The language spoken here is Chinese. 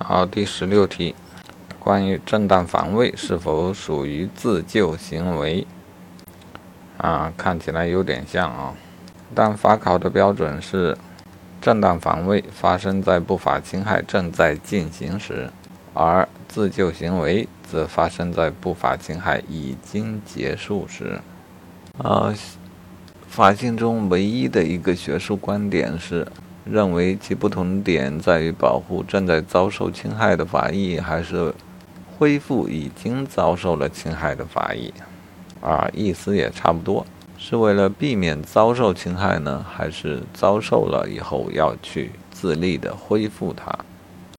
好，第十六题，关于正当防卫是否属于自救行为？啊，看起来有点像啊。但法考的标准是，正当防卫发生在不法侵害正在进行时，而自救行为则发生在不法侵害已经结束时。啊，法性中唯一的一个学术观点是。认为其不同点在于保护正在遭受侵害的法益，还是恢复已经遭受了侵害的法益？啊，意思也差不多，是为了避免遭受侵害呢，还是遭受了以后要去自立的恢复它？